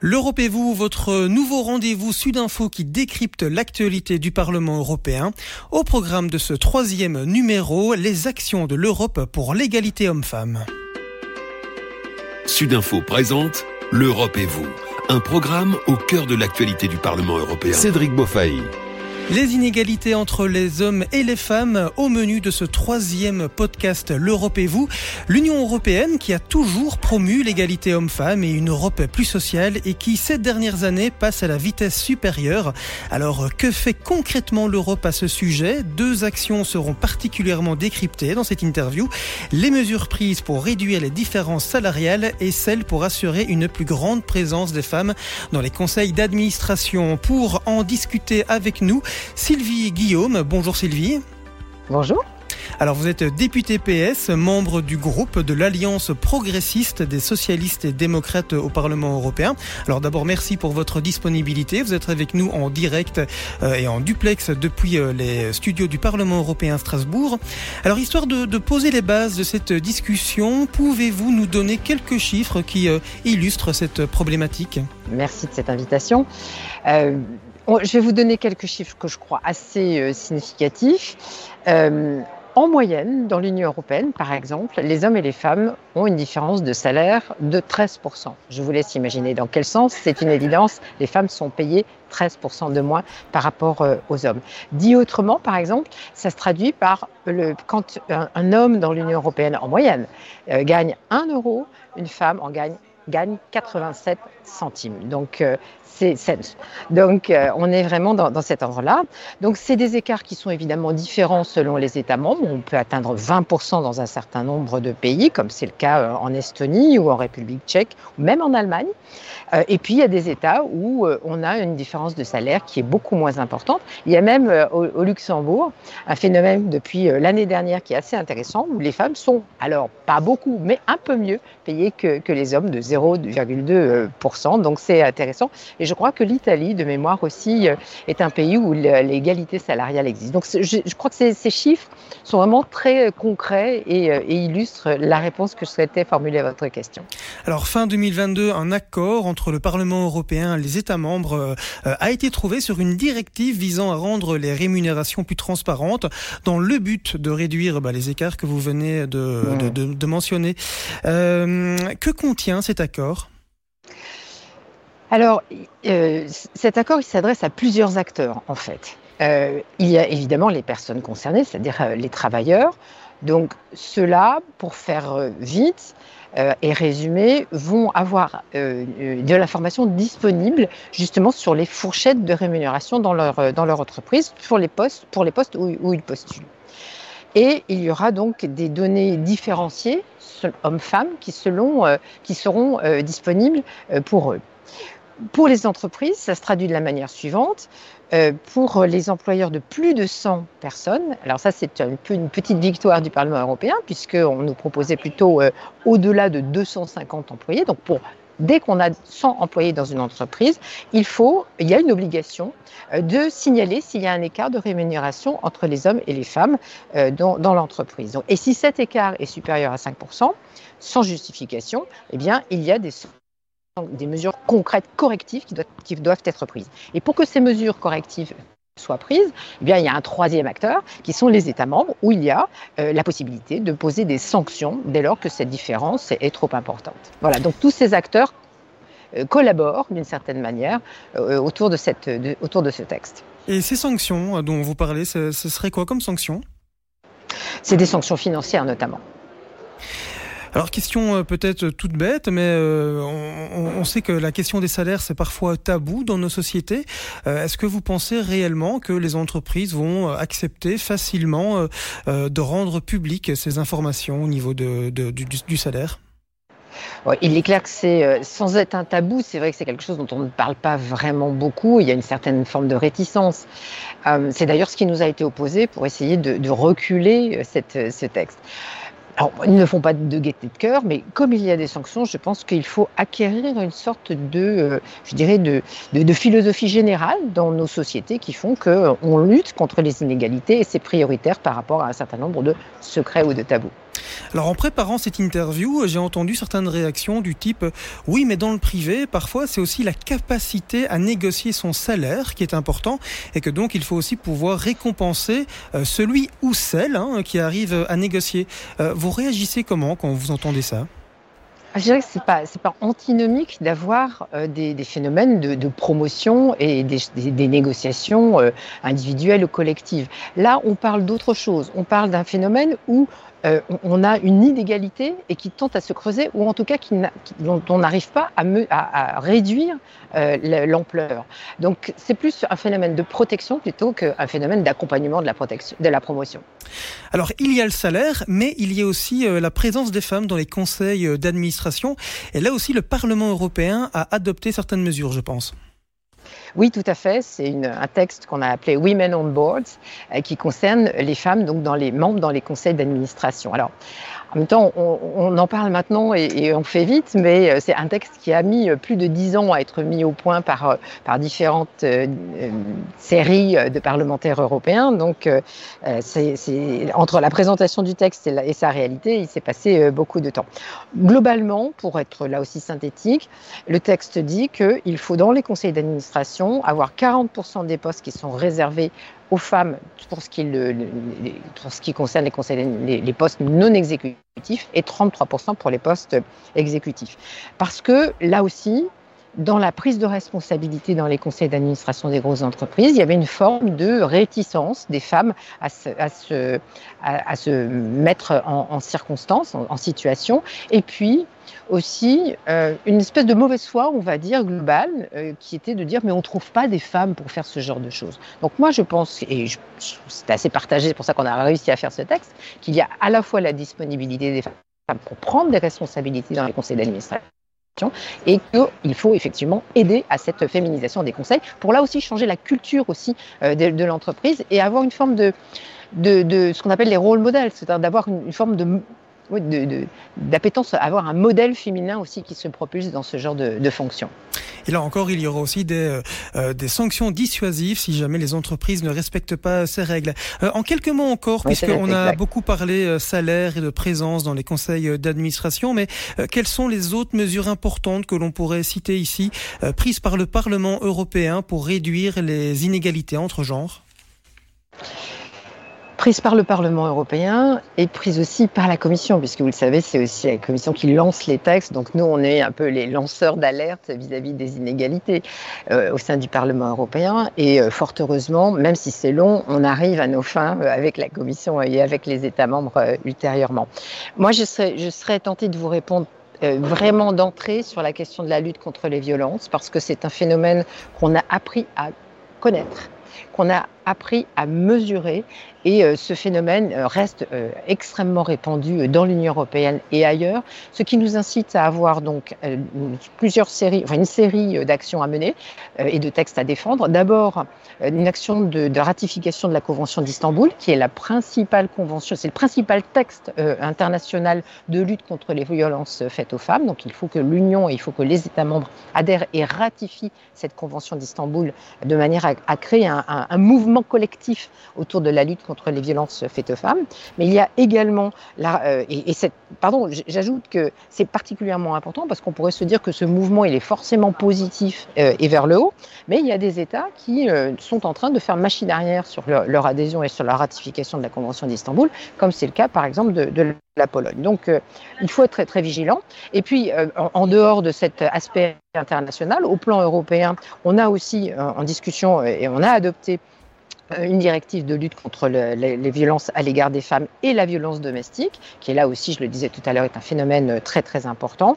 L'Europe et vous, votre nouveau rendez-vous Sudinfo qui décrypte l'actualité du Parlement européen. Au programme de ce troisième numéro, les actions de l'Europe pour l'égalité homme-femme. Sudinfo présente L'Europe et vous, un programme au cœur de l'actualité du Parlement européen. Cédric Beaufaille. Les inégalités entre les hommes et les femmes au menu de ce troisième podcast L'Europe et vous. L'Union européenne qui a toujours promu l'égalité homme-femme et une Europe plus sociale et qui ces dernières années passe à la vitesse supérieure. Alors que fait concrètement l'Europe à ce sujet? Deux actions seront particulièrement décryptées dans cette interview. Les mesures prises pour réduire les différences salariales et celles pour assurer une plus grande présence des femmes dans les conseils d'administration. Pour en discuter avec nous, Sylvie Guillaume. Bonjour Sylvie. Bonjour. Alors vous êtes députée PS, membre du groupe de l'Alliance progressiste des socialistes et démocrates au Parlement européen. Alors d'abord merci pour votre disponibilité. Vous êtes avec nous en direct euh, et en duplex depuis euh, les studios du Parlement européen à Strasbourg. Alors histoire de, poser les bases de cette discussion, pouvez-vous nous donner quelques chiffres qui euh, illustrent cette problématique? Merci de cette invitation. Je vais vous donner quelques chiffres que je crois assez euh, significatifs. Euh, en moyenne, dans l'Union européenne, par exemple, les hommes et les femmes ont une différence de salaire de 13%. Je vous laisse imaginer dans quel sens. C'est une évidence. Les femmes sont payées 13% de moins par rapport euh, aux hommes. Dit autrement, par exemple, ça se traduit par le, quand un, homme dans l'Union européenne, en moyenne, gagne 1 euro, une femme en gagne gagne 87 centimes. Donc, donc, euh, on est vraiment dans, cet ordre-là. Donc, c'est des écarts qui sont évidemment différents selon les États membres. On peut atteindre 20% dans un certain nombre de pays, comme c'est le cas euh, en Estonie ou en République tchèque, ou même en Allemagne. Euh, et puis, il y a des États où on a une différence de salaire qui est beaucoup moins importante. Il y a même au, Luxembourg un phénomène depuis l'année dernière qui est assez intéressant, où les femmes sont, alors pas beaucoup, mais un peu mieux payées que, les hommes de 0,2%. Donc, c'est intéressant. Et je crois que l'Italie, de mémoire aussi, euh, est un pays où l'égalité salariale existe. Donc je, crois que ces, chiffres sont vraiment très concrets euh, et, illustrent la réponse que je souhaitais formuler à votre question. Alors fin 2022, un accord entre le Parlement européen et les États membres euh, a été trouvé sur une directive visant à rendre les rémunérations plus transparentes dans le but de réduire bah, les écarts que vous venez de, mentionner. que contient cet accord alors, euh, cet accord, s'adresse à plusieurs acteurs, en fait. Euh, il y a évidemment les personnes concernées, c'est-à-dire euh, les travailleurs. Donc, ceux-là, pour faire vite et résumer, vont avoir de l'information disponible justement sur les fourchettes de rémunération dans leur, entreprise pour les postes, où ils postulent. Et il y aura donc des données différenciées, hommes-femmes, qui, qui seront disponibles pour eux. Pour les entreprises, ça se traduit de la manière suivante. Euh, pour les employeurs de plus de 100 personnes, alors ça c'est une petite victoire du Parlement européen puisqu'on nous proposait plutôt euh, au-delà de 250 employés. Donc pour dès qu'on a 100 employés dans une entreprise, il faut, il y a une obligation euh, de signaler s'il y a un écart de rémunération entre les hommes et les femmes dans, dans l'entreprise. Et si cet écart est supérieur à 5%, sans justification, eh bien, il y a des mesures concrètes, correctives qui doivent, être prises. Et pour que ces mesures correctives soient prises, eh bien, il y a un troisième acteur qui sont les États membres où il y a euh, la possibilité de poser des sanctions dès lors que cette différence est, trop importante. Voilà, donc tous ces acteurs euh, collaborent d'une certaine manière euh, autour, de cette, autour de ce texte. Et ces sanctions dont vous parlez, ce, ce serait quoi comme sanctions? C'est des sanctions financières notamment. Alors question euh, peut-être toute bête, mais euh, on, sait que la question des salaires c'est parfois tabou dans nos sociétés. Euh, est-ce que vous pensez réellement que les entreprises vont accepter facilement de rendre publiques ces informations au niveau du, salaire? Il est clair que c'est, sans être un tabou, c'est vrai que c'est quelque chose dont on ne parle pas vraiment beaucoup. Il y a une certaine forme de réticence. c'est d'ailleurs ce qui nous a été opposé pour essayer de, reculer ce texte. Ils ne font pas de gaieté de cœur, mais comme il y a des sanctions, je pense qu'il faut acquérir une sorte de, euh, je dirais, de, philosophie générale dans nos sociétés qui font qu'on lutte contre les inégalités et c'est prioritaire par rapport à un certain nombre de secrets ou de tabous. Alors en préparant cette interview, j'ai entendu certaines réactions du type oui mais dans le privé, parfois c'est aussi la capacité à négocier son salaire qui est important et que donc il faut aussi pouvoir récompenser euh, celui ou celle hein, qui arrive à négocier. Euh, vous réagissez comment quand vous entendez ça? Je dirais que ce n'est pas, antinomique d'avoir euh, des, phénomènes de, promotion et des, négociations individuelles ou collectives. Là, on parle d'autre chose. On parle d'un phénomène où euh, on a une inégalité et qui tente à se creuser, ou en tout cas dont on n'arrive pas à, réduire euh, l'ampleur. Donc c'est plus un phénomène de protection plutôt qu'un phénomène d'accompagnement de de la promotion. Alors il y a le salaire, mais il y a aussi euh, la présence des femmes dans les conseils d'administration. Et là aussi, le Parlement européen a adopté certaines mesures, je pense. Oui, tout à fait. C'est un texte qu'on a appelé Women on Boards, euh, qui concerne les femmes donc dans les membres dans les conseils d'administration. Alors, en même temps, on, en parle maintenant et, on fait vite, mais euh, c'est un texte qui a mis euh, plus de dix ans à être mis au point par, euh, par différentes séries de parlementaires européens. Donc, entre la présentation du texte et, et sa réalité, il s'est passé beaucoup de temps. Globalement, pour être là aussi synthétique, le texte dit qu'il faut dans les conseils d'administration avoir 40% des postes qui sont réservés aux femmes pour ce qui, concerne les, conseils, les, postes non exécutifs et 33% pour les postes exécutifs. Parce que là aussi, dans la prise de responsabilité dans les conseils d'administration des grosses entreprises, il y avait une forme de réticence des femmes à, se mettre en, en circonstance, en, en, situation, et puis aussi euh, une espèce de mauvaise foi, on va dire, globale, euh, qui était de dire mais on ne trouve pas des femmes pour faire ce genre de choses. Donc moi je pense, et c'est assez partagé, c'est pour ça qu'on a réussi à faire ce texte, qu'il y a à la fois la disponibilité des femmes pour prendre des responsabilités dans les conseils d'administration, et qu'il faut effectivement aider à cette féminisation des conseils pour là aussi changer la culture aussi euh, de, l'entreprise et avoir une forme de, ce qu'on appelle les rôles modèles, c'est-à-dire d'avoir une, forme de d'appétence à avoir un modèle féminin aussi qui se propulse dans ce genre de, de fonction. Et là encore, il y aura aussi des, euh, euh, des sanctions dissuasives si jamais les entreprises ne respectent pas ces règles. Euh, en quelques mots encore, oui, puisqu'on a beaucoup parlé salaire et de présence dans les conseils d'administration, mais euh, quelles sont les autres mesures importantes que l'on pourrait citer ici, prises par le Parlement européen pour réduire les inégalités entre genres? Prise par le Parlement européen et prise aussi par la Commission, puisque vous le savez, c'est aussi la Commission qui lance les textes. Donc nous, on est un peu les lanceurs d'alerte vis-à-vis des inégalités euh, au sein du Parlement européen. Et euh, fort heureusement, même si c'est long, on arrive à nos fins euh, avec la Commission et avec les États membres ultérieurement. Moi, je serais, tentée de vous répondre vraiment d'entrée sur la question de la lutte contre les violences, parce que c'est un phénomène qu'on a appris à connaître, qu'on a appris à mesurer et euh, ce phénomène euh, reste euh, extrêmement répandu dans l'Union européenne et ailleurs, ce qui nous incite à avoir donc plusieurs séries, enfin une série d'actions à mener et de textes à défendre. D'abord, une action de, ratification de la Convention d'Istanbul, qui est la principale convention, c'est le principal texte international de lutte contre les violences faites aux femmes. Donc il faut que l'Union et il faut que les États membres adhèrent et ratifient cette Convention d'Istanbul de manière à, créer un mouvement collectif autour de la lutte contre les violences faites aux femmes. Mais il y a également, la, euh, et, et cette, pardon, j'ajoute que c'est particulièrement important parce qu'on pourrait se dire que ce mouvement, il est forcément positif euh, et vers le haut, mais il y a des États qui euh, sont en train de faire machine arrière sur leur, adhésion et sur la ratification de la Convention d'Istanbul, comme c'est le cas par exemple de, la Pologne. Donc il faut être très, très vigilant. Et puis en, dehors de cet aspect international, au plan européen, on a aussi en discussion et on a adopté une directive de lutte contre le, les, violences à l'égard des femmes et la violence domestique, qui est là aussi, je le disais tout à l'heure, est un phénomène très très important.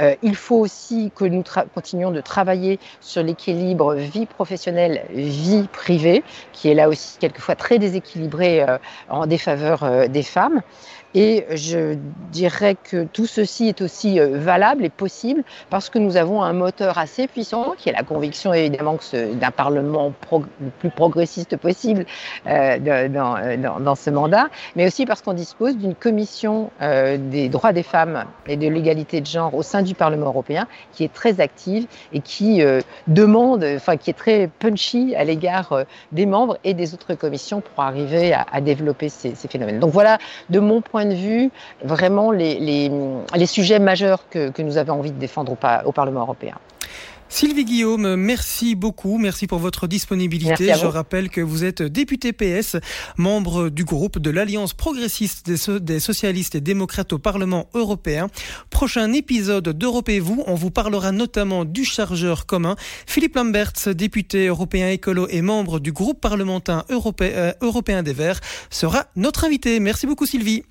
Euh, il faut aussi que nous continuions de travailler sur l'équilibre vie professionnelle, vie privée, qui est là aussi quelquefois très déséquilibré euh, en défaveur euh, des femmes. Et je dirais que tout ceci est aussi euh, valable et possible parce que nous avons un moteur assez puissant, qui est la conviction évidemment d'un Parlement le plus progressiste possible euh, dans, euh, dans, ce mandat, mais aussi parce qu'on dispose d'une commission des droits des femmes et de l'égalité de genre au sein du Parlement européen qui est très active et qui demande, enfin qui est très punchy à l'égard des membres et des autres commissions pour arriver à, à développer ces, ces phénomènes. Donc voilà, de mon point point de vue vraiment les, les, les sujets majeurs que, que, nous avons envie de défendre au, au Parlement européen. Sylvie Guillaume, merci beaucoup. Merci pour votre disponibilité. Je rappelle que vous êtes député PS, membre du groupe de l'Alliance progressiste des, socialistes et démocrates au Parlement européen. Prochain épisode d'Europe et vous, on vous parlera notamment du chargeur commun. Philippe Lamberts, député européen écolo et membre du groupe parlementaire européen, euh, européen des Verts, sera notre invité. Merci beaucoup Sylvie.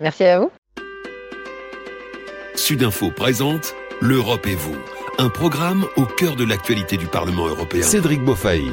Merci à vous. Sudinfo présente l'Europe et vous un programme au cœur de l'actualité du Parlement européen. Cédric Beaufailly.